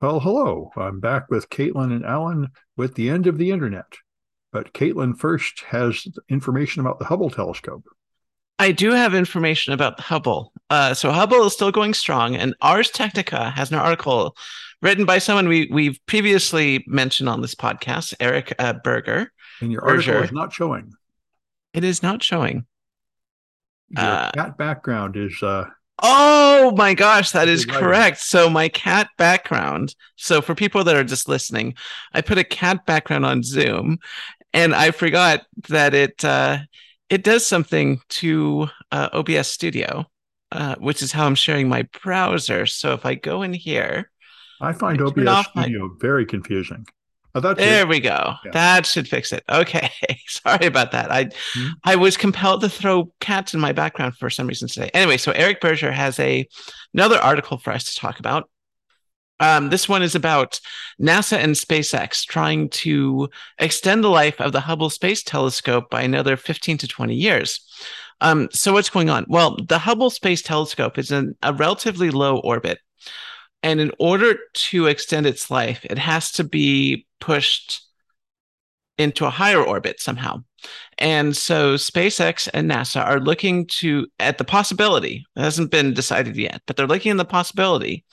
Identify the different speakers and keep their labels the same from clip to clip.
Speaker 1: Well, hello. I'm back with Caitlin and Alan with the end of the internet. But Caitlin first has information about the Hubble telescope.
Speaker 2: I do have information about the Hubble. Uh, so Hubble is still going strong, and Ars Technica has an article written by someone we we've previously mentioned on this podcast, Eric uh, Berger.
Speaker 1: And your article Berger. is not showing.
Speaker 2: It is not showing.
Speaker 1: Your uh, cat background is. Uh,
Speaker 2: oh my gosh, that is correct. So my cat background. So for people that are just listening, I put a cat background on Zoom, and I forgot that it uh, it does something to uh, OBS Studio, uh, which is how I'm sharing my browser. So if I go in here,
Speaker 1: I find I OBS Studio my... very confusing.
Speaker 2: Oh, there we go. Yeah. That should fix it. Okay, sorry about that. I mm-hmm. I was compelled to throw cats in my background for some reason today. Anyway, so Eric Berger has a another article for us to talk about. Um, this one is about NASA and SpaceX trying to extend the life of the Hubble Space Telescope by another 15 to 20 years. Um, so, what's going on? Well, the Hubble Space Telescope is in a relatively low orbit. And in order to extend its life, it has to be pushed into a higher orbit somehow. And so SpaceX and NASA are looking to at the possibility, it hasn't been decided yet, but they're looking at the possibility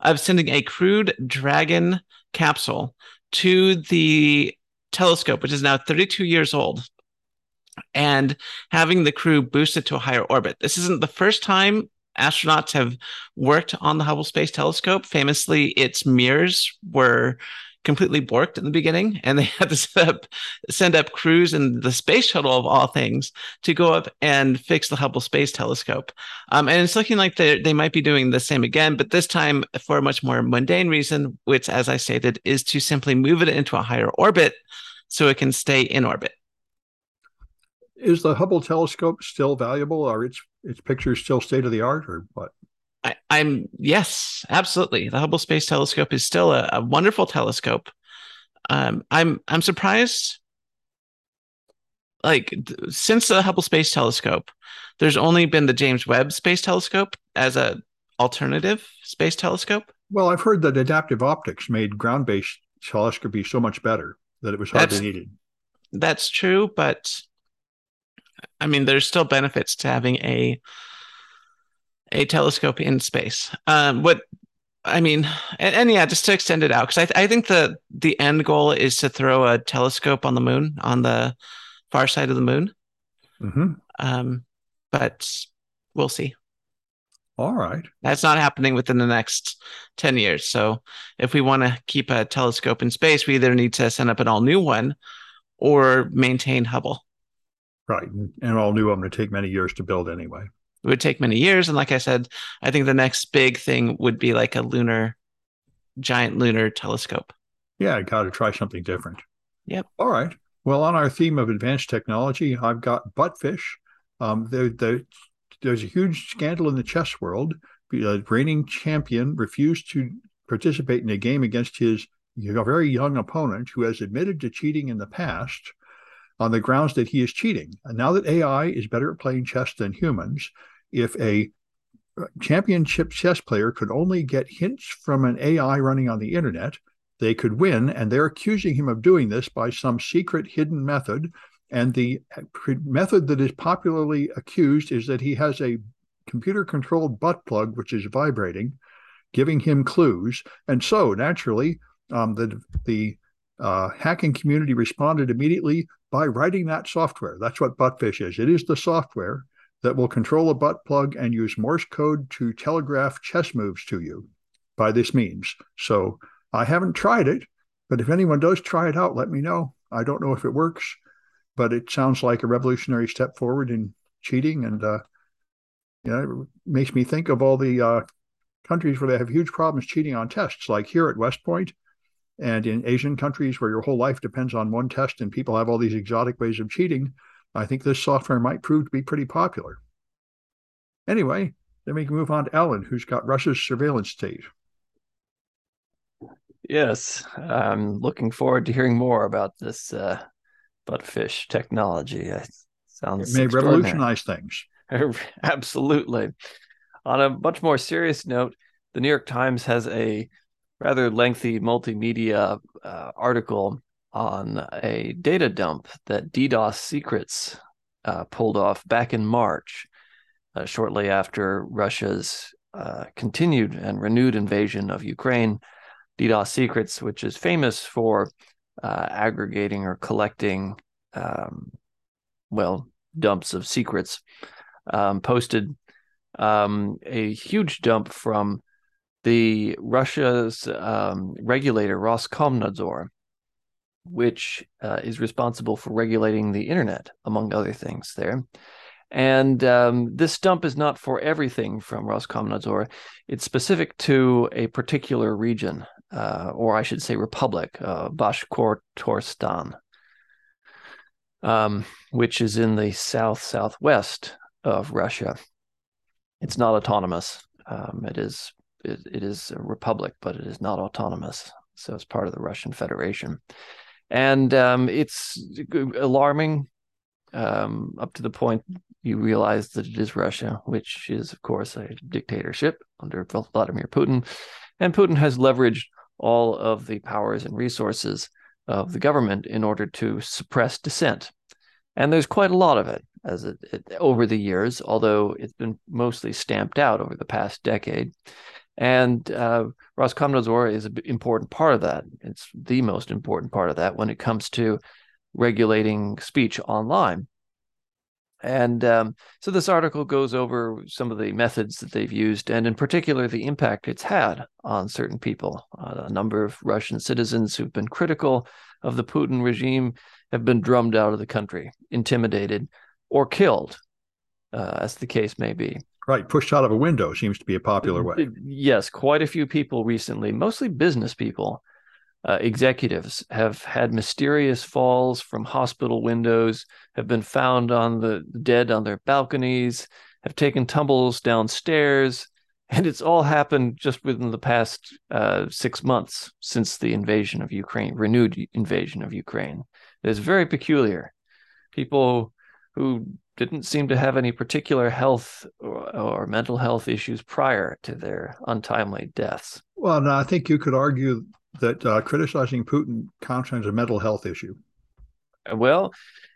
Speaker 2: of sending a crewed Dragon capsule to the telescope, which is now 32 years old, and having the crew boost it to a higher orbit. This isn't the first time astronauts have worked on the Hubble Space Telescope. Famously, its mirrors were completely borked in the beginning, and they had to set up, send up crews in the space shuttle of all things to go up and fix the Hubble Space Telescope. Um, and it's looking like they they might be doing the same again, but this time for a much more mundane reason, which, as I stated, is to simply move it into a higher orbit so it can stay in orbit.
Speaker 1: Is the Hubble telescope still valuable? Are its its pictures still state of the art, or what?
Speaker 2: I, am yes, absolutely. The Hubble Space Telescope is still a, a wonderful telescope. Um, I'm I'm surprised. Like th- since the Hubble Space Telescope, there's only been the James Webb Space Telescope as a alternative space telescope.
Speaker 1: Well, I've heard that adaptive optics made ground-based telescopy so much better that it was hardly that's, needed.
Speaker 2: That's true, but I mean, there's still benefits to having a a telescope in space. Um, what I mean, and, and, yeah, just to extend it out, because I, th- I think the the end goal is to throw a telescope on the moon, on the far side of the moon.
Speaker 1: Mm-hmm.
Speaker 2: Um, but we'll see.
Speaker 1: All right.
Speaker 2: That's not happening within the next 10 years. So if we want to keep a telescope in space, we either need to send up an all new one or maintain Hubble.
Speaker 1: Right. And all new one would take many years to build anyway.
Speaker 2: It would take many years. And like I said, I think the next big thing would be like a lunar, giant lunar telescope.
Speaker 1: Yeah, I got to try something different.
Speaker 2: Yep.
Speaker 1: All right. Well, on our theme of advanced technology, I've got buttfish. Um, there's a huge scandal in the chess world. The reigning champion refused to participate in a game against his very young opponent who has admitted to cheating in the past on the grounds that he is cheating. And now that AI is better at playing chess than humans, if a championship chess player could only get hints from an AI running on the internet, they could win. And they're accusing him of doing this by some secret hidden method. And the method that is popularly accused is that he has a computer controlled butt plug, which is vibrating, giving him clues. And so naturally, um, the, the uh, hacking community responded immediately by writing that software. That's what Buttfish is. It is the software that will control a butt plug and use Morse code to telegraph chess moves to you by this means. So I haven't tried it, but if anyone does try it out, let me know. I don't know if it works, but it sounds like a revolutionary step forward in cheating. And, uh, you know, it makes me think of all the uh, countries where they have huge problems cheating on tests, like here at West Point. And in Asian countries where your whole life depends on one test and people have all these exotic ways of cheating, I think this software might prove to be pretty popular. Anyway, then we can move on to Alan, who's got Russia's surveillance state.
Speaker 3: Yes, I'm looking forward to hearing more about this uh, buttfish technology. It sounds
Speaker 1: it may revolutionize things.
Speaker 3: Absolutely. On a much more serious note, the New York Times has a rather lengthy multimedia uh, article on a data dump that DDoS Secrets uh, pulled off back in March, uh, shortly after Russia's uh, continued and renewed invasion of Ukraine. DDoS Secrets, which is famous for uh, aggregating or collecting, um, well, dumps of secrets, um, posted um, a huge dump from the Russia's um, regulator Roskomnadzor, which uh, is responsible for regulating the internet, among other things. There, and um, this dump is not for everything from Roskomnadzor. It's specific to a particular region, uh, or I should say, republic, uh, Bashkortostan, um, which is in the south southwest of Russia. It's not autonomous. Um, it is it, it is a republic, but it is not autonomous. So it's part of the Russian Federation, and um, it's alarming um, up to the point you realize that it is Russia, which is of course a dictatorship under Vladimir Putin, and Putin has leveraged all of the powers and resources of the government in order to suppress dissent. And there's quite a lot of it as it, it, over the years, although it's been mostly stamped out over the past decade. And uh, Roskomnadzor is an important part of that. It's the most important part of that when it comes to regulating speech online. And um, so this article goes over some of the methods that they've used, and in particular, the impact it's had on certain people. Uh, a number of Russian citizens who've been critical of the Putin regime have been drummed out of the country, intimidated, or killed, uh, as the case may be.
Speaker 1: Right, pushed out of a window seems to be a popular way.
Speaker 3: Yes, quite a few people recently, mostly business people, uh, executives, have had mysterious falls from hospital windows, have been found on the dead on their balconies, have taken tumbles downstairs, and it's all happened just within the past uh, six months since the invasion of Ukraine, renewed invasion of Ukraine. It's very peculiar. People who didn't seem to have any particular health or, or, mental health issues prior to their untimely deaths.
Speaker 1: Well, no, I think you could argue that uh, criticizing Putin counts as a mental health issue.
Speaker 3: Well,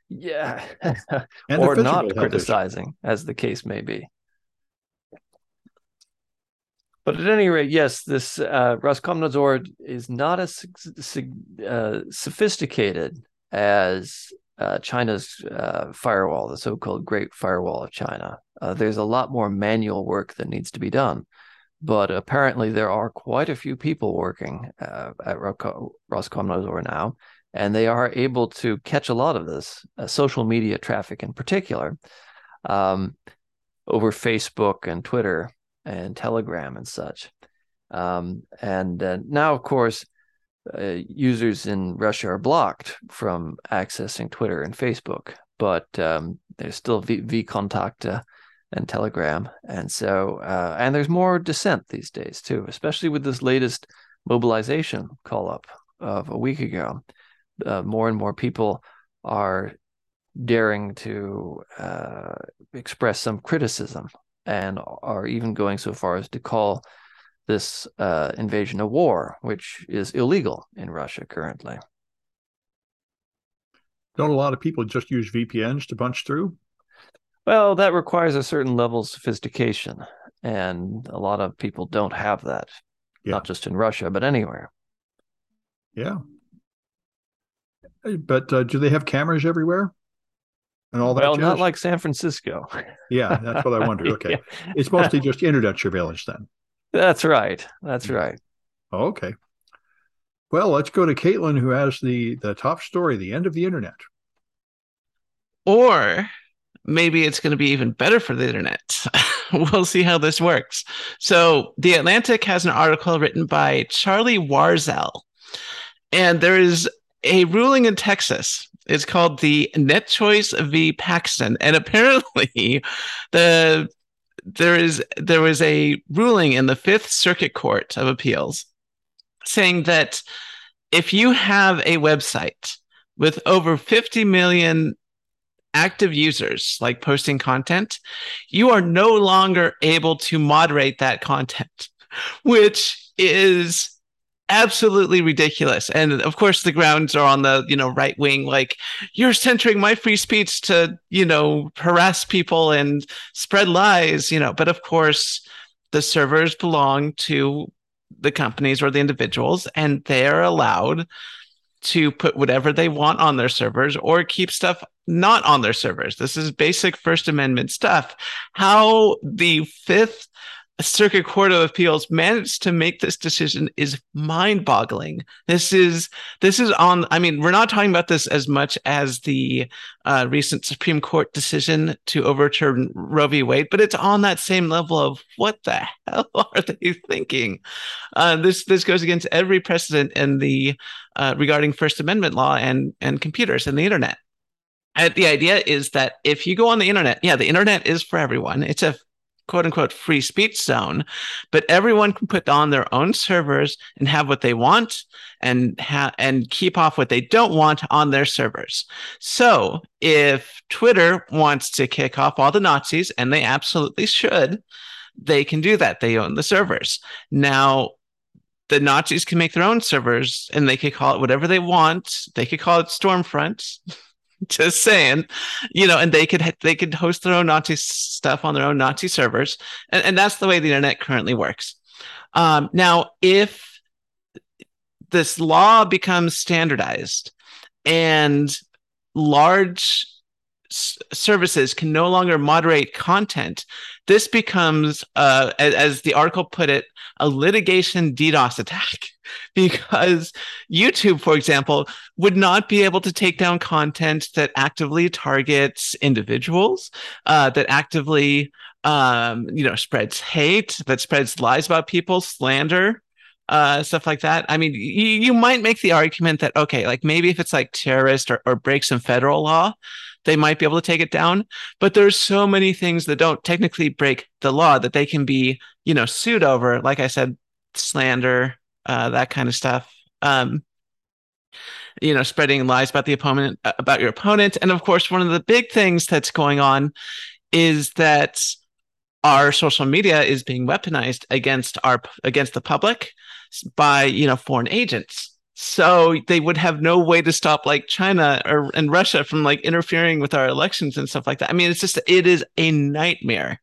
Speaker 3: yeah, or not criticizing, issue. as the case may be. But at any rate, yes, this uh, Roskomnadzor is not as uh, sophisticated as uh, China's uh, firewall, the so-called Great Firewall of China. Uh, there's a lot more manual work that needs to be done, but apparently there are quite a few people working uh, at Roskomnadzor now, and they are able to catch a lot of this uh, social media traffic in particular um, over Facebook and Twitter and Telegram and such. Um, and now, of course, uh, users in Russia are blocked from accessing Twitter and Facebook, but um, there's still v- VKontakte and Telegram, and so uh, and there's more dissent these days too, especially with this latest mobilization call up of a week ago. Uh, more and more people are daring to uh, express some criticism and are even going so far as to call this uh, invasion of war, which is illegal in Russia currently.
Speaker 1: Don't a lot of people just use VPNs to punch through?
Speaker 3: Well, that requires a certain level of sophistication, and a lot of people don't have that, yeah. not just in Russia, but anywhere.
Speaker 1: Yeah. But uh, do they have cameras everywhere? And all that
Speaker 3: well, jazz? not like San Francisco.
Speaker 1: yeah, that's what I wondered. Okay. yeah. It's mostly just internet surveillance then.
Speaker 3: That's right. That's right.
Speaker 1: Okay. Well, let's go to Caitlin, who has the the top story, the end of the internet.
Speaker 2: Or maybe it's going to be even better for the internet. we'll see how this works. So, The Atlantic has an article written by Charlie Warzel, and there is a ruling in Texas. It's called the Net Choice v. Paxton, and apparently, the there is there was a ruling in the Fifth Circuit Court of Appeals saying that if you have a website with over 50 million active users like posting content, you are no longer able to moderate that content, which is absolutely ridiculous. And of course, the grounds are on the you know right wing, like you're centering my free speech to you know harass people and spread lies, you know. But of course, the servers belong to the companies or the individuals, and they are allowed to put whatever they want on their servers or keep stuff not on their servers. This is basic First Amendment stuff. How the Fifth Circuit Court of Appeals managed to make this decision is mind-boggling. This is this is on. I mean, we're not talking about this as much as the uh, recent Supreme Court decision to overturn Roe v. Wade, but it's on that same level of what the hell are they thinking? Uh, this this goes against every precedent in the uh, regarding First Amendment law and and computers and the internet. And the idea is that if you go on the internet, yeah, the internet is for everyone. It's a quote unquote free speech zone, but everyone can put on their own servers and have what they want and ha- and keep off what they don't want on their servers. So if Twitter wants to kick off all the Nazis, and they absolutely should, they can do that. They own the servers. Now, the Nazis can make their own servers and they could call it whatever they want. They could call it Stormfront. just saying you know and they could they could host their own nazi stuff on their own nazi servers and, and that's the way the internet currently works. Um, now if this law becomes standardized and large s- services can no longer moderate content this becomes uh, as, as the article put it a litigation DDoS attack because YouTube, for example, would not be able to take down content that actively targets individuals, uh, that actively, um, you know, spreads hate, that spreads lies about people, slander, uh, stuff like that. I mean, you, you might make the argument that okay, like maybe if it's like terrorist or, or breaks some federal law, they might be able to take it down. But there's so many things that don't technically break the law that they can be, you know, sued over. Like I said, slander, uh, that kind of stuff. Um, you know, spreading lies about the opponent, uh, about your opponent, and of course, one of the big things that's going on is that our social media is being weaponized against our against the public by you know foreign agents so they would have no way to stop like China or and Russia from like interfering with our elections and stuff like that. I mean, it's just it is a nightmare.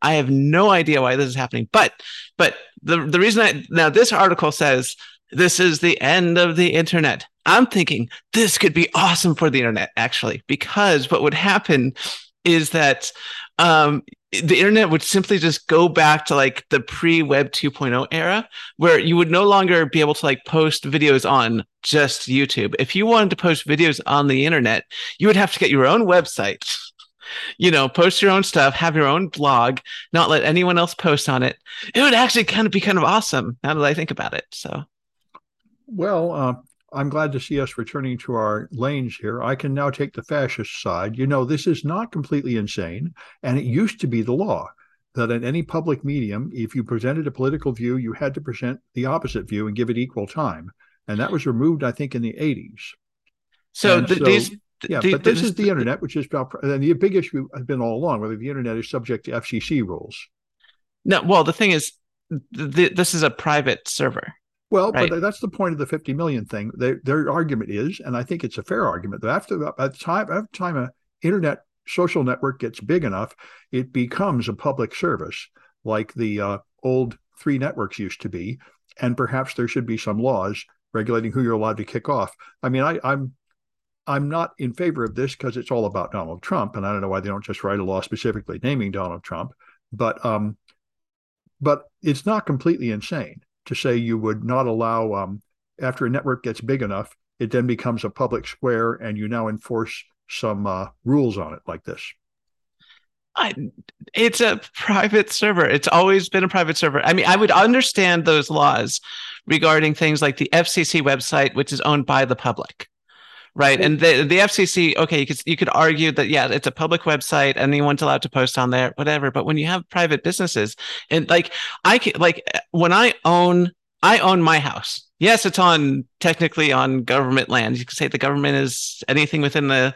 Speaker 2: I have no idea why this is happening, but but the the reason I now this article says this is the end of the internet. I'm thinking this could be awesome for the internet actually because what would happen is that um, the internet would simply just go back to like the pre web 2.0 era where you would no longer be able to like post videos on just YouTube. If you wanted to post videos on the internet, you would have to get your own website, you know, post your own stuff, have your own blog, not let anyone else post on it. It would actually kind of be kind of awesome now that I think about it. So,
Speaker 1: well, uh, I'm glad to see us returning to our lanes here. I can now take the fascist side. You know, this is not completely insane, and it used to be the law that in any public medium, if you presented a political view, you had to present the opposite view and give it equal time. And that was removed, I think, in the 80s.
Speaker 2: So, the, so these,
Speaker 1: yeah, but this, is the internet, which is about, and the big issue has been all along whether the internet is subject to FCC rules.
Speaker 2: No, well, the thing is, th- this is a private server.
Speaker 1: Well, right. but that's the point of the 50 million thing. They, their argument is, and I think it's a fair argument, that after the, at the time, every time a internet social network gets big enough, it becomes a public service like the uh, old three networks used to be. And perhaps there should be some laws regulating who you're allowed to kick off. I mean, I, I'm I'm not in favor of this because it's all about Donald Trump, and I don't know why they don't just write a law specifically naming Donald Trump. But um, but it's not completely insane to say you would not allow um, after a network gets big enough, it then becomes a public square, and you now enforce some uh, rules on it like this.
Speaker 2: I, it's a private server. It's always been a private server. I mean, I would understand those laws regarding things like the FCC website, which is owned by the public, right? And the the FCC, okay, you could you could argue that yeah, it's a public website, and anyone's allowed to post on there, whatever. But when you have private businesses, and like I can like when I own I own my house. Yes, it's on technically on government land. You could say the government is anything within the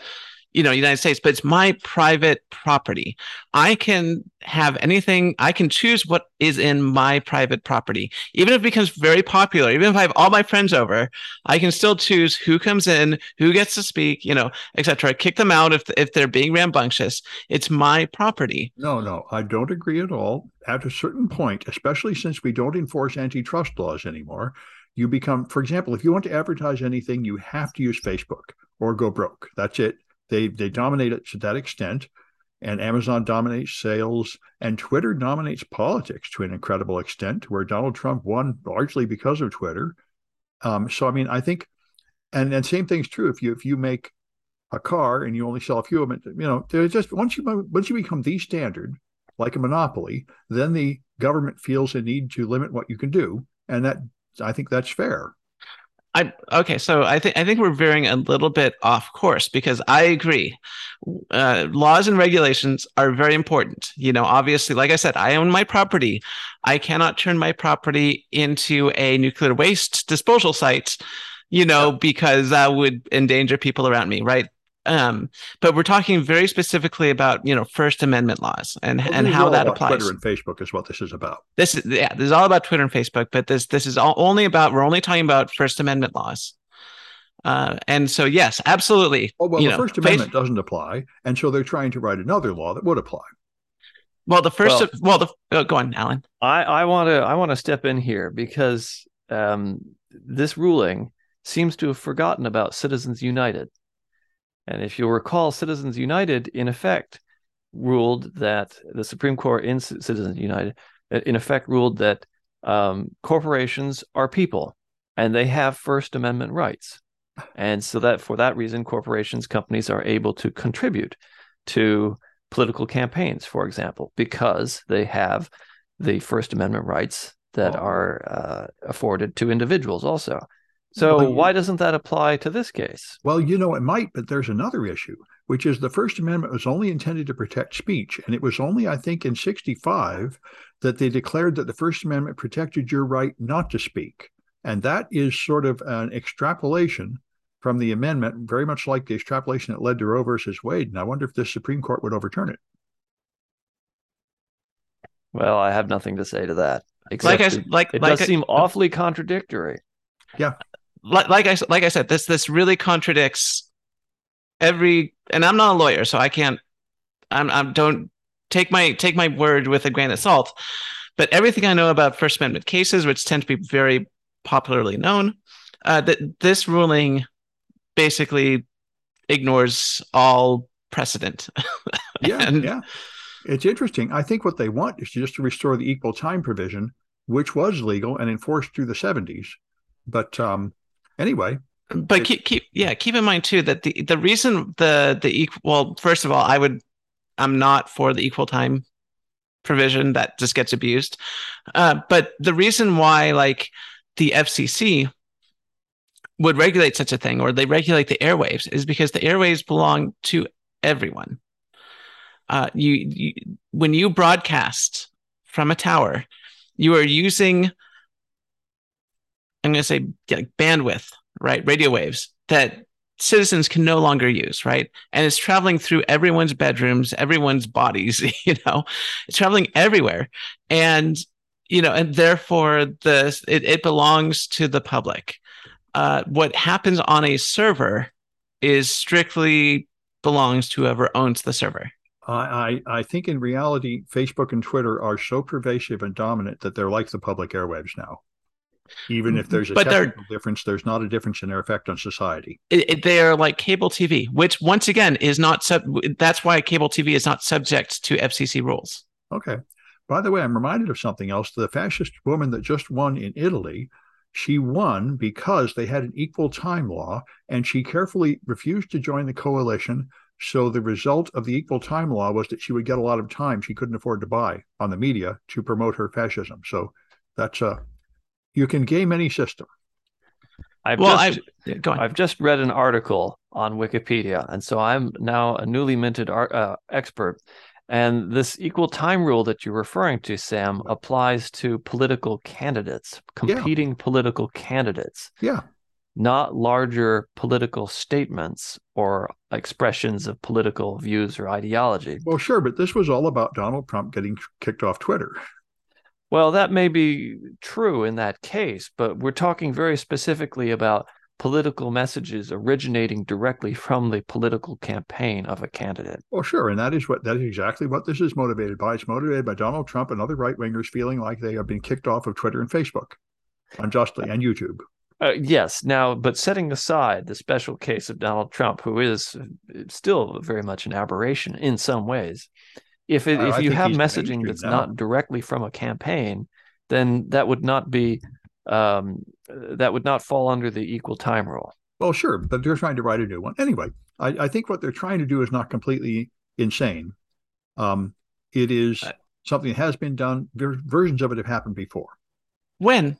Speaker 2: you know, United States, but it's my private property. I can have anything, I can choose what is in my private property. Even if it becomes very popular, even if I have all my friends over, I can still choose who comes in, who gets to speak, you know, etc. Kick them out if if they're being rambunctious. It's my property.
Speaker 1: No, no, I don't agree at all. At a certain point, especially since we don't enforce antitrust laws anymore, you become, for example, if you want to advertise anything, you have to use Facebook or go broke. That's it. They they dominate it to that extent, and Amazon dominates sales, and Twitter dominates politics to an incredible extent, where Donald Trump won largely because of Twitter. Um, so I mean, I think, and and same thing's true if you if you make a car and you only sell a few of them, you know, there's just once you once you become the standard, like a monopoly, then the government feels a need to limit what you can do, and that I think that's fair.
Speaker 2: I okay, so I think I think we're veering a little bit off course because I agree. Uh, laws and regulations are very important. You know, obviously, like I said, I own my property. I cannot turn my property into a nuclear waste disposal site. You know, because that would endanger people around me, right? Um, but we're talking very specifically about you know First Amendment laws and
Speaker 1: well,
Speaker 2: and how that applies.
Speaker 1: Twitter and Facebook is what this is about.
Speaker 2: This is yeah, this is all about Twitter and Facebook, but this this is all only about we're only talking about First Amendment laws. Uh, and so yes, absolutely.
Speaker 1: Oh, well, the know, First Amendment doesn't apply, and so they're trying to write another law that would apply.
Speaker 2: Well, the first, well, well the oh, go on, Alan.
Speaker 3: I I want to I want to step in here because um, this ruling seems to have forgotten about Citizens United. And if you'll recall, Citizens United, in effect, ruled that the Supreme Court in Citizens United, uh, in effect, ruled that um, corporations are people and they have First Amendment rights. And so that for that reason, corporations, companies are able to contribute to political campaigns, for example, because they have the First Amendment rights that oh. are uh, afforded to individuals also. So well, why doesn't that apply to this case?
Speaker 1: Well, you know, it might, but there's another issue, which is the First Amendment was only intended to protect speech. And it was only, I think, in 65 that they declared that the First Amendment protected your right not to speak. And that is sort of an extrapolation from the amendment, very much like the extrapolation that led to Roe versus Wade. And I wonder if the Supreme Court would overturn it.
Speaker 3: Well, I have nothing to say to that. Except like I, like, it like does I, seem awfully contradictory.
Speaker 1: Yeah
Speaker 2: like, like I like I said, this this really contradicts every. And I'm not a lawyer, so I can't. I'm I'm don't take my take my word with a grain of salt. But everything I know about First Amendment cases, which tend to be very popularly known, uh, that this ruling basically ignores all precedent.
Speaker 1: yeah, and, yeah. It's interesting. I think what they want is just to restore the equal time provision, which was legal and enforced through the 70s. But um, anyway.
Speaker 2: But it, keep keep yeah keep in mind too that the the reason the the equal well first of all i would i'm not for the equal time provision that just gets abused. Uh, but the reason why like the fcc would regulate such a thing or they regulate the airwaves is because the airwaves belong to everyone. Uh, you, you when you broadcast from a tower you are using I'm going to say like bandwidth, right? Radio waves that citizens can no longer use, right? And it's traveling through everyone's bedrooms, everyone's bodies, you know, it's traveling everywhere. And, you know, and therefore the it, it belongs to the public. Uh, what happens on a server is strictly belongs to whoever owns the server.
Speaker 1: I, I think in reality, Facebook and Twitter are so pervasive and dominant that they're like the public airwaves now. Even if there's a but technical difference, there's not a difference in their effect on society.
Speaker 2: It, it, they are like cable TV, which once again is not sub. That's why cable TV is not subject to FCC rules.
Speaker 1: Okay. By the way, I'm reminded of something else. The fascist woman that just won in Italy, she won because they had an equal time law, and she carefully refused to join the coalition. So the result of the equal time law was that she would get a lot of time she couldn't afford to buy on the media to promote her fascism. So that's a you can game any system.
Speaker 3: I've well, just, I've, I've just read an article on Wikipedia, and so I'm now a newly minted art, uh, expert. And this equal time rule that you're referring to, Sam, applies to political candidates, competing yeah. political candidates.
Speaker 1: Yeah.
Speaker 3: not larger political statements or expressions of political views or ideology.
Speaker 1: Well, sure, but this was all about Donald Trump getting kicked off Twitter.
Speaker 3: Well, that may be true in that case, but we're talking very specifically about political messages originating directly from the political campaign of a candidate.
Speaker 1: Well, sure, and that is what that is exactly what this is motivated by. It's motivated by Donald Trump and other right wingers feeling like they have been kicked off of Twitter and Facebook, unjustly, and YouTube.
Speaker 3: Uh, yes. Now, but setting aside the special case of Donald Trump, who is still very much an aberration in some ways, if it, if you have messaging that's now. not directly from a campaign, then that would not be um, that would not fall under the equal time rule.
Speaker 1: Well, sure, but they're trying to write a new one anyway. I, I think what they're trying to do is not completely insane. Um, it is something that has been done. Versions of it have happened before.
Speaker 2: When?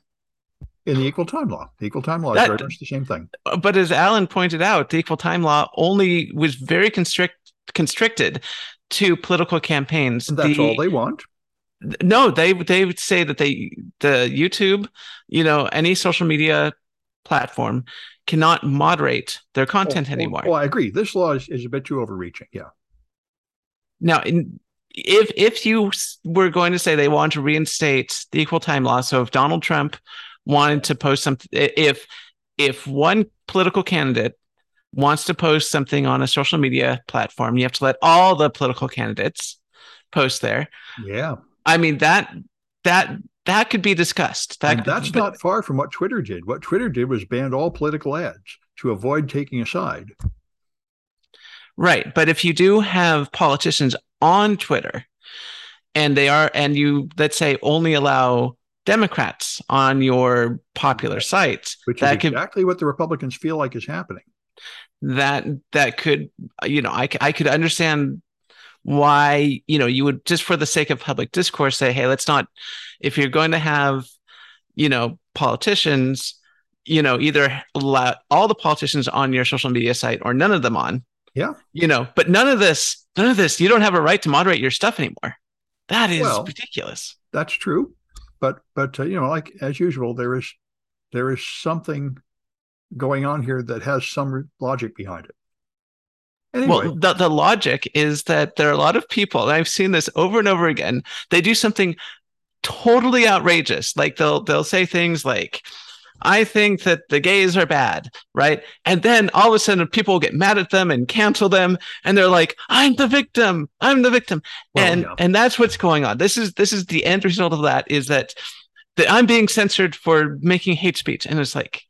Speaker 1: in the equal time law. The equal time law that, is very much the same thing.
Speaker 2: But as Alan pointed out, the equal time law only was very constrict constricted to political campaigns.
Speaker 1: And that's
Speaker 2: the,
Speaker 1: all they want.
Speaker 2: No, they they would say that they the YouTube, you know, any social media platform cannot moderate their oh, content
Speaker 1: oh,
Speaker 2: anymore.
Speaker 1: Well, I agree. This law is, is a bit too overreaching. Yeah.
Speaker 2: Now, in, if if you were going to say they want to reinstate the equal time law, so if Donald Trump wanted to post something if if one political candidate wants to post something on a social media platform you have to let all the political candidates post there.
Speaker 1: Yeah.
Speaker 2: I mean that that that could be discussed. That
Speaker 1: and that's
Speaker 2: but,
Speaker 1: not far from what twitter did. What twitter did was banned all political ads to avoid taking a side.
Speaker 2: Right. But if you do have politicians on twitter and they are and you let's say only allow Democrats on your popular sites.
Speaker 1: Which is exactly what the Republicans feel like is happening.
Speaker 2: That that could, you know, I, I could understand why, you know, you would just for the sake of public discourse say, hey, let's not, if you're going to have, you know, politicians, you know, either let all the politicians on your social media site or none of them on.
Speaker 1: Yeah.
Speaker 2: You know, but none of this, none of this, you don't have a right to moderate your stuff anymore. That is well, ridiculous.
Speaker 1: That's true but but uh, you know, like as usual, there is there is something going on here that has some logic behind it.
Speaker 2: Anyway. Well, the, the logic is that there are a lot of people, and I've seen this over and over again. They do something totally outrageous. Like they'll they'll say things like, I think that the gays are bad, right? And then all of a sudden people get mad at them and cancel them and they're like, I'm the victim. I'm the victim. Well, and yeah. and that's what's going on. This is this is the end result of that is that that I'm being censored for making hate speech. And it's like,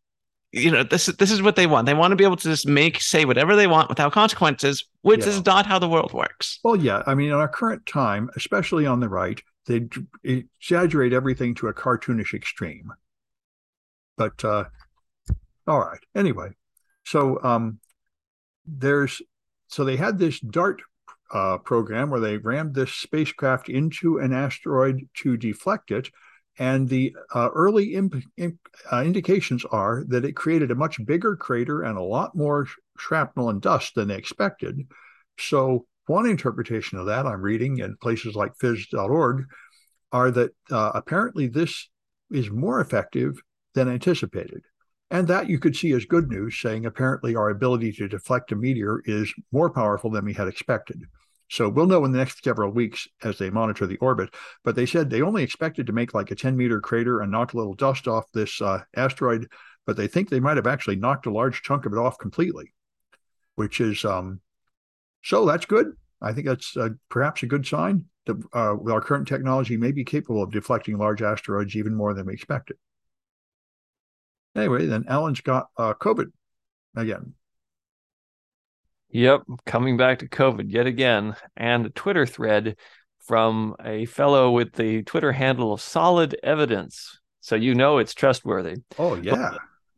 Speaker 2: you know, this is this is what they want. They want to be able to just make say whatever they want without consequences, which yeah. is not how the world works.
Speaker 1: Well, yeah. I mean, in our current time, especially on the right, they exaggerate everything to a cartoonish extreme. But uh, all right. Anyway, so um, there's so they had this DART uh, program where they rammed this spacecraft into an asteroid to deflect it. And the uh, early imp- uh, indications are that it created a much bigger crater and a lot more shrapnel and dust than they expected. So, one interpretation of that I'm reading in places like phys.org are that uh, apparently this is more effective than anticipated. And that you could see as good news, saying apparently our ability to deflect a meteor is more powerful than we had expected. So we'll know in the next several weeks as they monitor the orbit. But they said they only expected to make like a 10 meter crater and knock a little dust off this uh, asteroid, but they think they might have actually knocked a large chunk of it off completely, which is um, so that's good. I think that's uh, perhaps a good sign that uh, our current technology may be capable of deflecting large asteroids even more than we expected. Anyway, then Alan's got uh, COVID again.
Speaker 3: Yep, coming back to COVID yet again, and a Twitter thread from a fellow with the Twitter handle of Solid Evidence. So you know it's trustworthy.
Speaker 1: Oh yeah.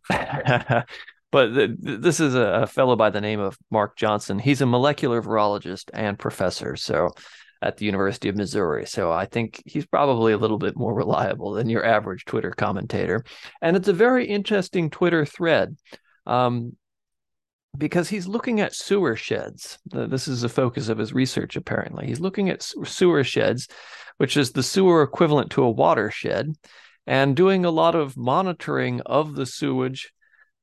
Speaker 3: But, but the, this is a fellow by the name of Marc Johnson. He's a molecular virologist and professor. So at the University of Missouri. So I think he's probably a little bit more reliable than your average Twitter commentator. And it's a very interesting Twitter thread. Um, because he's looking at sewer sheds. This is the focus of his research, apparently. He's looking at sewer sheds, which is the sewer equivalent to a watershed, and doing a lot of monitoring of the sewage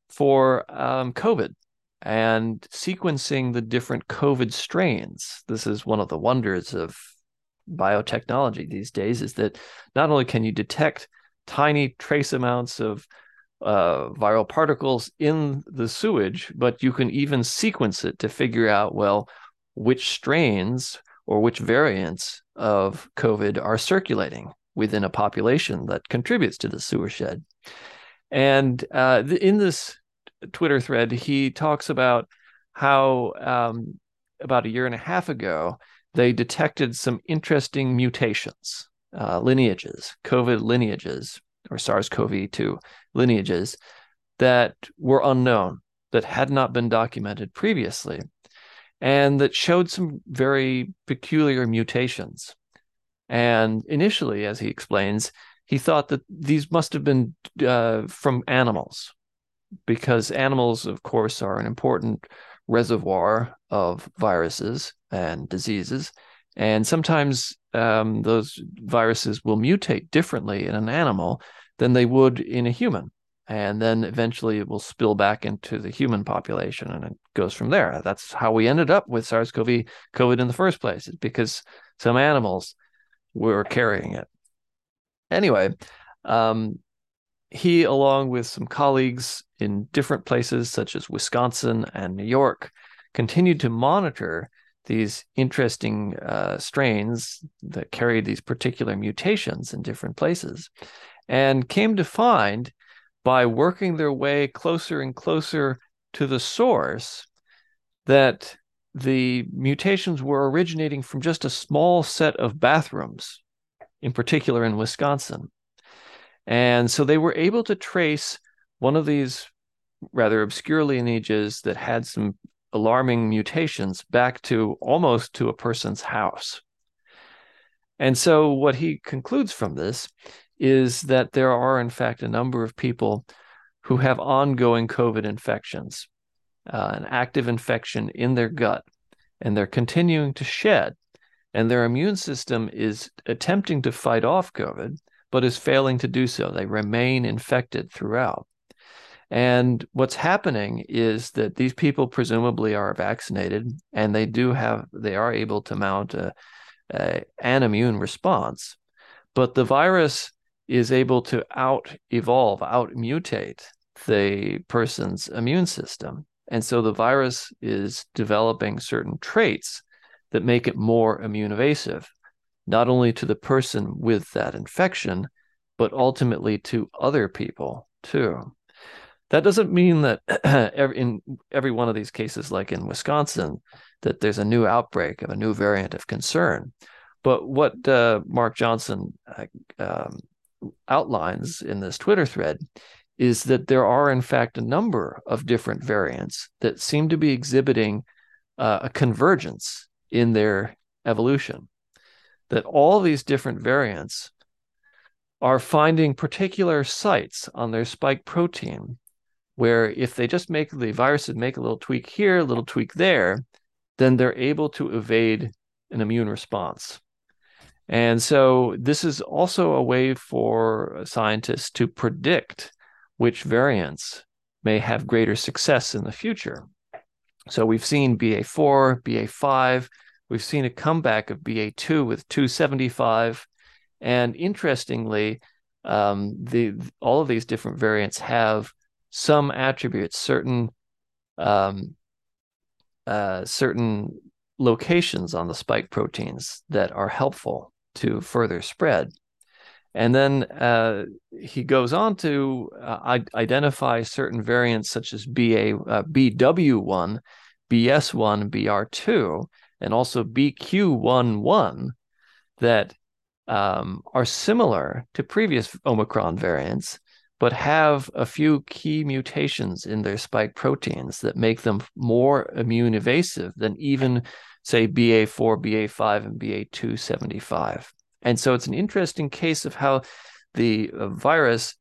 Speaker 3: for um, COVID and sequencing the different COVID strains. This is one of the wonders of biotechnology these days is that not only can you detect tiny trace amounts of uh, viral particles in the sewage, but you can even sequence it to figure out, well, which strains or which variants of COVID are circulating within a population that contributes to the sewer shed. And uh, in this Twitter thread, he talks about how um, about a year and a half ago, they detected some interesting mutations, uh, lineages, COVID lineages, or SARS CoV 2 lineages that were unknown, that had not been documented previously, and that showed some very peculiar mutations. And initially, as he explains, he thought that these must have been uh, from animals, because animals, of course, are an important reservoir of viruses and diseases. And sometimes um, those viruses will mutate differently in an animal than they would in a human. And then eventually it will spill back into the human population and it goes from there. That's how we ended up with SARS CoV COVID in the first place, because some animals were carrying it. Anyway, um, he, along with some colleagues in different places such as Wisconsin and New York, continued to monitor these interesting uh, strains that carried these particular mutations in different places and came to find by working their way closer and closer to the source that the mutations were originating from just a small set of bathrooms, in particular in Wisconsin. And so they were able to trace one of these rather obscure lineages that had some alarming mutations back to almost to a person's house. And so what he concludes from this is that there are, in fact, a number of people who have ongoing COVID infections, uh, an active infection in their gut, and they're continuing to shed. And their immune system is attempting to fight off COVID, but is failing to do so. They remain infected throughout. And what's happening is that these people presumably are vaccinated and they do have, they are able to mount a, a, an immune response. But the virus is able to out evolve, out mutate the person's immune system. And so the virus is developing certain traits that make it more immune evasive not only to the person with that infection, but ultimately to other people too. That doesn't mean that in every one of these cases, like in Wisconsin, that there's a new outbreak of a new variant of concern. But what uh, Marc Johnson uh, um, outlines in this Twitter thread is that there are, in fact, a number of different variants that seem to be exhibiting uh, a convergence in their evolution that all these different variants are finding particular sites on their spike protein where if they just make the viruses make a little tweak here, a little tweak there, then they're able to evade an immune response. And so this is also a way for scientists to predict which variants may have greater success in the future. So we've seen BA4, BA5, We've seen a comeback of BA2 with 275. And interestingly, um, the all of these different variants have some attributes, certain um, uh, certain locations on the spike proteins that are helpful to further spread. And then uh, he goes on to uh, identify certain variants such as BA, uh, BW1, BS1, BR2 and also BQ11 that um, are similar to previous Omicron variants, but have a few key mutations in their spike proteins that make them more immune evasive than even, say, BA4, BA5, and BA275. And so it's an interesting case of how the uh, virus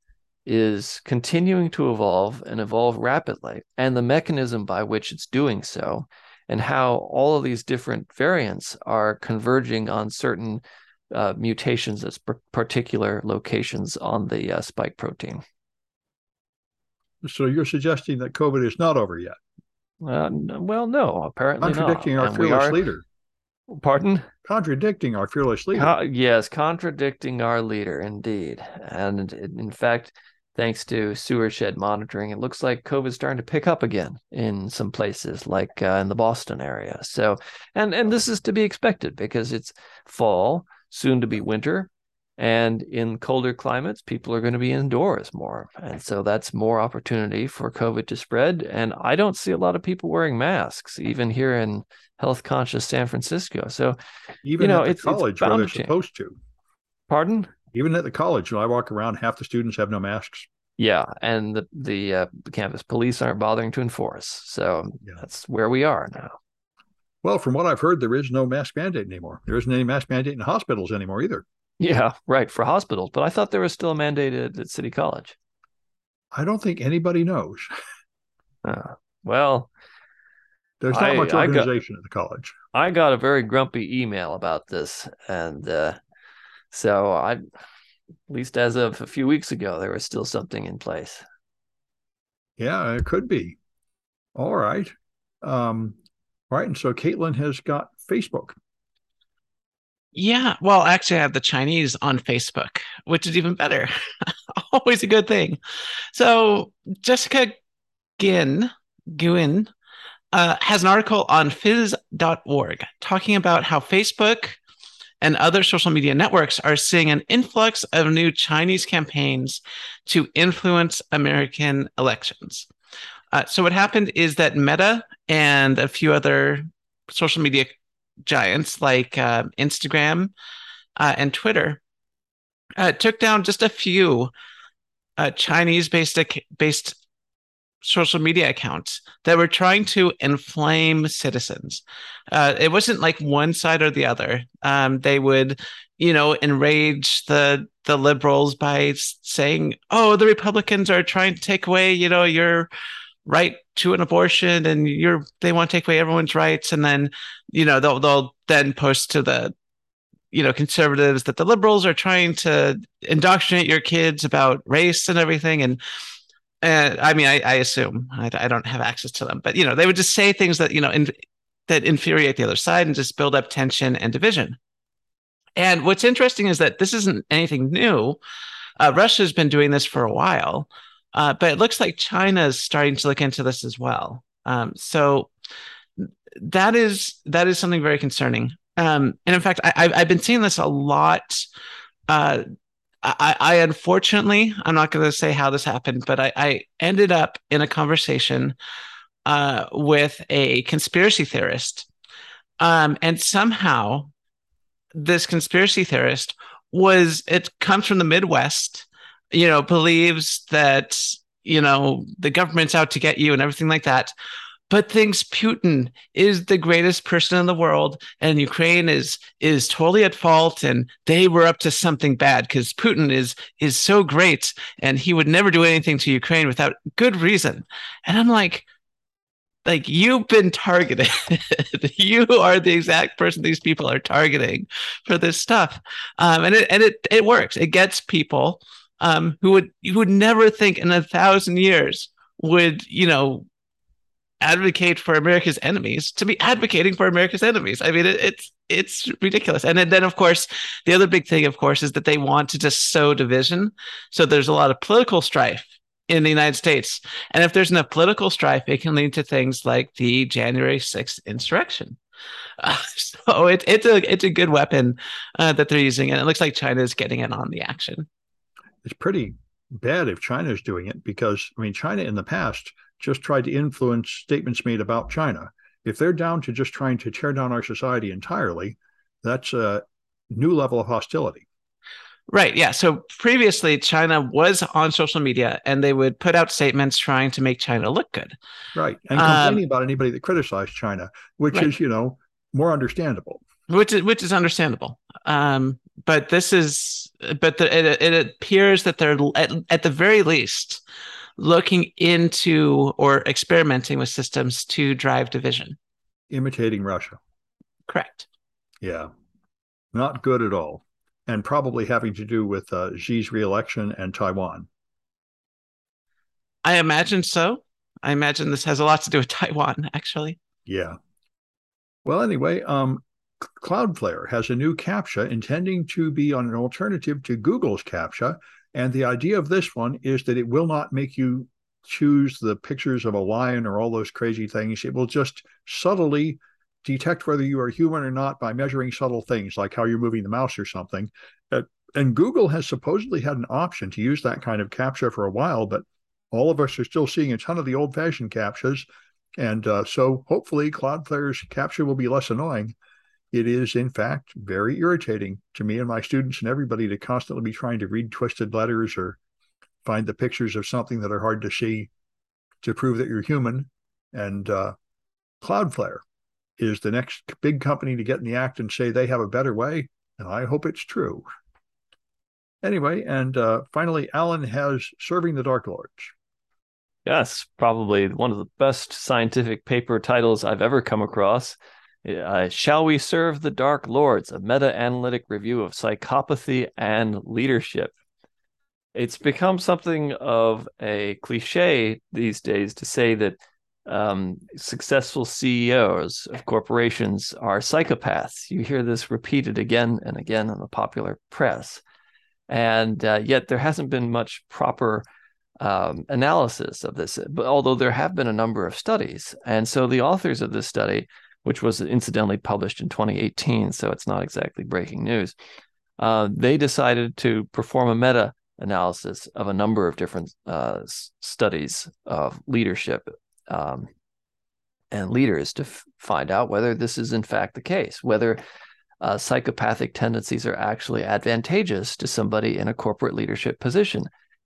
Speaker 3: is continuing to evolve and evolve rapidly, and the mechanism by which it's doing so and how all of these different variants are converging on certain uh, mutations at particular locations on the uh, spike protein.
Speaker 1: So you're suggesting that COVID is not over yet?
Speaker 3: Uh, well, no, apparently
Speaker 1: contradicting
Speaker 3: not.
Speaker 1: our fearless are, leader.
Speaker 3: Pardon?
Speaker 1: Contradicting our fearless leader.
Speaker 3: Yes, contradicting our leader, indeed. And in fact, thanks to sewer shed monitoring, it looks like COVID's starting to pick up again in some places, like uh, in the Boston area. So, and and this is to be expected because it's fall, soon to be winter, and in colder climates, people are going to be indoors more, and so that's more opportunity for COVID to spread. And I don't see a lot of people wearing masks, even here in health conscious San Francisco. So,
Speaker 1: even you know, at the it's, college it's where they're supposed to.
Speaker 3: Pardon?
Speaker 1: Even at the college, when I walk around, half the students have no masks.
Speaker 3: Yeah, and the the, uh, the campus police aren't bothering to enforce. So yeah. that's where we are now.
Speaker 1: Well, from what I've heard, there is no mask mandate anymore. There isn't any mask mandate in hospitals anymore either.
Speaker 3: Yeah, right for hospitals. But I thought there was still a mandate at, at City College.
Speaker 1: I don't think anybody knows.
Speaker 3: Uh, well,
Speaker 1: there's not I, much organization
Speaker 3: got,
Speaker 1: at the college.
Speaker 3: I got a very grumpy email about this, and uh, so I, at least as of a few weeks ago, there was still something in place.
Speaker 1: Yeah, it could be. All right. Um, right. And so Caitlin has got Facebook.
Speaker 2: Yeah. Well, actually, I have the Chinese on Facebook, which is even better. Always a good thing. So Jessica Ginn, Guin uh, has an article on phys.org talking about how Facebook and other social media networks are seeing an influx of new Chinese campaigns to influence American elections. Uh, so, what happened is that Meta and a few other social media giants like uh, Instagram uh, and Twitter uh, took down just a few uh, Chinese based based social media accounts that were trying to inflame citizens. Uh, it wasn't like one side or the other. Um, they would, you know, enrage the the liberals by saying, "Oh, the Republicans are trying to take away, you know, your right to an abortion, and you're they want to take away everyone's rights." And then, you know, they'll they'll then post to the you know conservatives that the liberals are trying to indoctrinate your kids about race and everything and uh, I mean, I, I assume I, I, don't have access to them, but you know, they would just say things that you know in, that infuriate the other side and just build up tension and division. And what's interesting is that this isn't anything new. Uh, Russia's been doing this for a while, uh, but it looks like China is starting to look into this as well. Um, so that is that is something very concerning. Um, and in fact, I, have been seeing this a lot uh, I, I unfortunately, I'm not going to say how this happened, but I, I ended up in a conversation uh, with a conspiracy theorist. Um, and somehow this conspiracy theorist was, it comes from the Midwest, you know, believes that, you know, the government's out to get you and everything like that but thinks Putin is the greatest person in the world and Ukraine is is totally at fault and they were up to something bad because Putin is is so great and he would never do anything to Ukraine without good reason. And I'm like, like you've been targeted. you are the exact person these people are targeting for this stuff. Um, and it and it it works. It gets people um, who would you would never think in a thousand years would you know advocate for America's enemies to be advocating for America's enemies. I mean, it, it's it's ridiculous. And then, of course, the other big thing, of course, is that they want to just sow division. So there's a lot of political strife in the United States, and if there's enough political strife, it can lead to things like the January 6th insurrection. Uh, so it, it's a it's a good weapon uh, that they're using, and it looks like China is getting in on the action.
Speaker 1: It's pretty bad if China is doing it because I mean, China in the past just tried to influence statements made about China. If they're down to just trying to tear down our society entirely, that's a new level of hostility.
Speaker 2: Right. Yeah. So previously, China was on social media and they would put out statements trying to make China look good.
Speaker 1: Right. And complaining um, about anybody that criticized China, which right. is, you know, more understandable.
Speaker 2: Which is, which is understandable. Um, but this is, but the, it, it appears that they're at, at the very least looking into or experimenting with systems to drive division.
Speaker 1: Imitating Russia.
Speaker 2: Correct.
Speaker 1: Yeah. Not good at all. And probably having to do with uh, Xi's reelection and Taiwan.
Speaker 2: I imagine so. I imagine this has a lot to do with Taiwan, actually.
Speaker 1: Yeah. Well, anyway, um, Cloudflare has a new CAPTCHA intending to be on an alternative to Google's CAPTCHA. And the idea of this one is that it will not make you choose the pictures of a lion or all those crazy things. It will just subtly detect whether you are human or not by measuring subtle things like how you're moving the mouse or something. And Google has supposedly had an option to use that kind of CAPTCHA for a while, but all of us are still seeing a ton of the old fashioned CAPTCHAs. And uh, so hopefully Cloudflare's CAPTCHA will be less annoying. It is, in fact, very irritating to me and my students and everybody to constantly be trying to read twisted letters or find the pictures of something that are hard to see to prove that you're human. And uh, Cloudflare is the next big company to get in the act and say they have a better way. And I hope it's true. Anyway, and uh, finally, Alan has Serving the Dark Lords.
Speaker 3: Yes, probably one of the best scientific paper titles I've ever come across. Uh, Shall We Serve the Dark Lords? A meta analytic review of psychopathy and leadership. It's become something of a cliche these days to say that um, successful CEOs of corporations are psychopaths. You hear this repeated again and again in the popular press. And uh, yet there hasn't been much proper um, analysis of this, but although there have been a number of studies. And so the authors of this study, which was incidentally published in 2018, so it's not exactly breaking news, uh, they decided to perform a meta analysis of a number of different uh, studies of leadership um, and leaders to f- find out whether this is in fact the case, whether uh, psychopathic tendencies are actually advantageous to somebody in a corporate leadership position.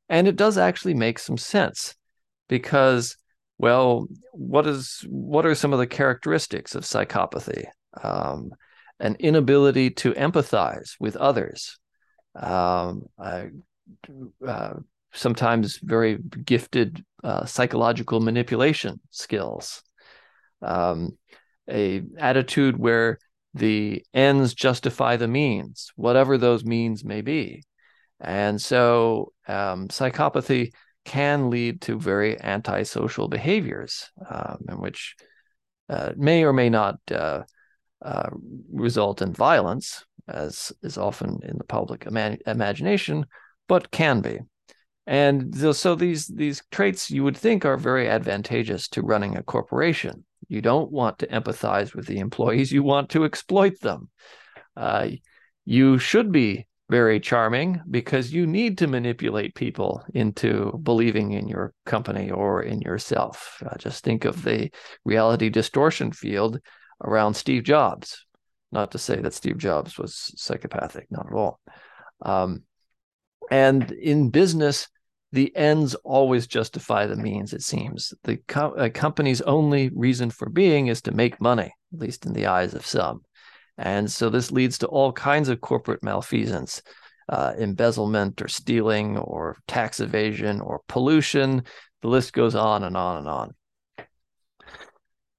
Speaker 3: And it does actually make some sense because, well, what is what are some of the characteristics of psychopathy? Um, an inability to empathize with others, um, uh, sometimes very gifted uh, psychological manipulation skills, um, a attitude where the ends justify the means, whatever those means may be. And so um, psychopathy can lead to very antisocial behaviors, um, in which uh, may or may not uh, uh, result in violence, as is often in the public ima- imagination, but can be. And so these these traits you would think are very advantageous to running a corporation. You don't want to empathize with the employees; you want to exploit them. Uh, you should be very charming because you need to manipulate people into believing in your company or in yourself. Uh, just think of the reality distortion field around Steve Jobs. Not to say that Steve Jobs was psychopathic, not at all. Um, and in business, the ends always justify the means, it seems. The co- company's only reason for being is to make money, at least in the eyes of some. And so this leads to all kinds of corporate malfeasance, uh, embezzlement or stealing or tax evasion or pollution. The list goes on and on and on.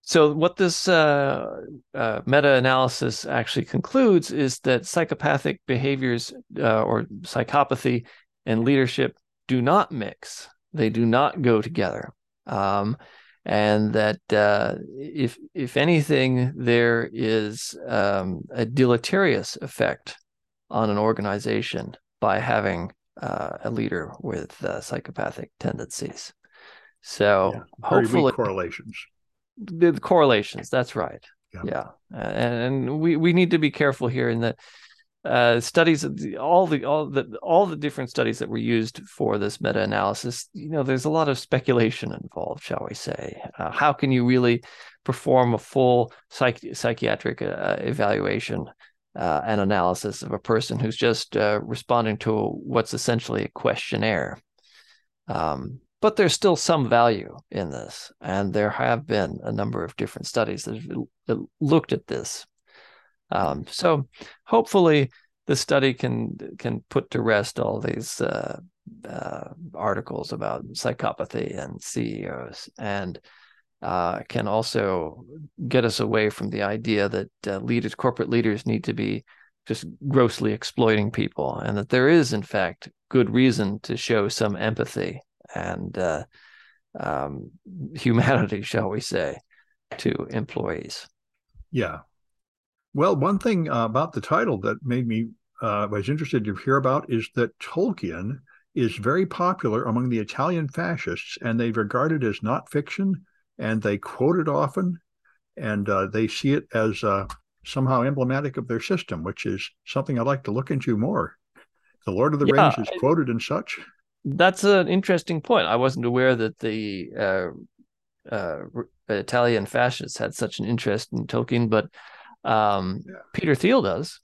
Speaker 3: So, what this uh, uh, meta analysis actually concludes is that psychopathic behaviors uh, or psychopathy and leadership do not mix, they do not go together. Um, and that uh, if if anything, there is um, a deleterious effect on an organization by having uh, a leader with uh, psychopathic tendencies. So yeah, hopefully
Speaker 1: correlations.
Speaker 3: The, the, correlations. That's right. Yeah. yeah. And we, we need to be careful here in that uh, studies all the all the all the different studies that were used for this meta-analysis you know there's a lot of speculation involved shall we say. Uh, how can you really perform a full psych- psychiatric uh, evaluation uh, and analysis of a person who's just uh, responding to what's essentially a questionnaire? Um, but there's still some value in this and there have been a number of different studies that have looked at this um, so hopefully the study can can put to rest all these uh, uh, articles about psychopathy and CEOs and uh, can also get us away from the idea that uh, leaders, corporate leaders, need to be just grossly exploiting people, and that there is, in fact, good reason to show some empathy and uh, um, humanity, shall we say, to employees.
Speaker 1: Yeah. Well, one thing uh, about the title that made me uh, was interested to hear about is that Tolkien is very popular among the Italian fascists, and they regard it as not fiction, and they quote it often, and uh, they see it as uh, somehow emblematic of their system, which is something I'd like to look into more. The Lord of the yeah, Rings is I, quoted and such.
Speaker 3: That's an interesting point. I wasn't aware that the uh, uh, Italian fascists had such an interest in Tolkien, but um, yeah. Peter Thiel does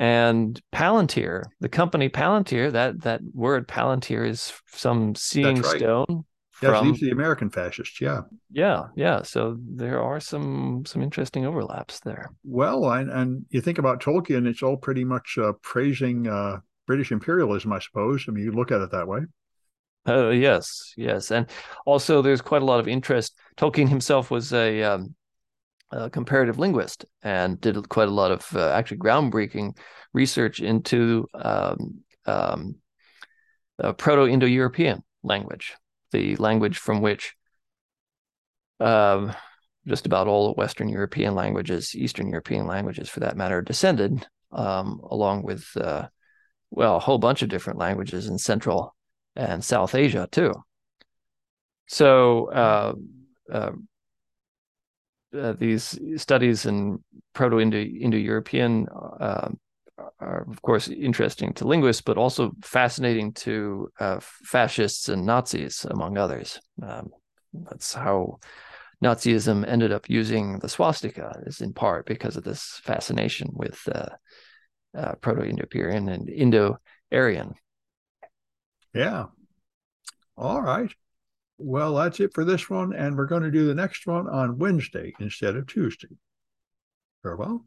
Speaker 3: and Palantir, the company Palantir, that that word Palantir is some seeing right. stone.
Speaker 1: Yeah, from, the American fascists. Yeah,
Speaker 3: yeah, yeah. So there are some some interesting overlaps there.
Speaker 1: Well, and, and you think about Tolkien, it's all pretty much uh, praising uh, British imperialism, I suppose. I mean, you look at it that way.
Speaker 3: Uh, yes, yes, and also there's quite a lot of interest. Tolkien himself was a um, a comparative linguist and did quite a lot of uh, actually groundbreaking research into um, um, Proto-Indo-European language, the language from which um, just about all Western European languages, Eastern European languages for that matter, descended, um, along with uh, well a whole bunch of different languages in Central and South Asia too. So. Uh, uh, uh, these studies in Proto-Indo-European uh, are, of course, interesting to linguists, but also fascinating to uh, fascists and Nazis, among others. Um, that's how Nazism ended up using the swastika, is in part because of this fascination with uh, uh, Proto-Indo-European and Indo-Aryan.
Speaker 1: Yeah. All right. Well, that's it for this one. And we're going to do the next one on Wednesday instead of Tuesday. Farewell.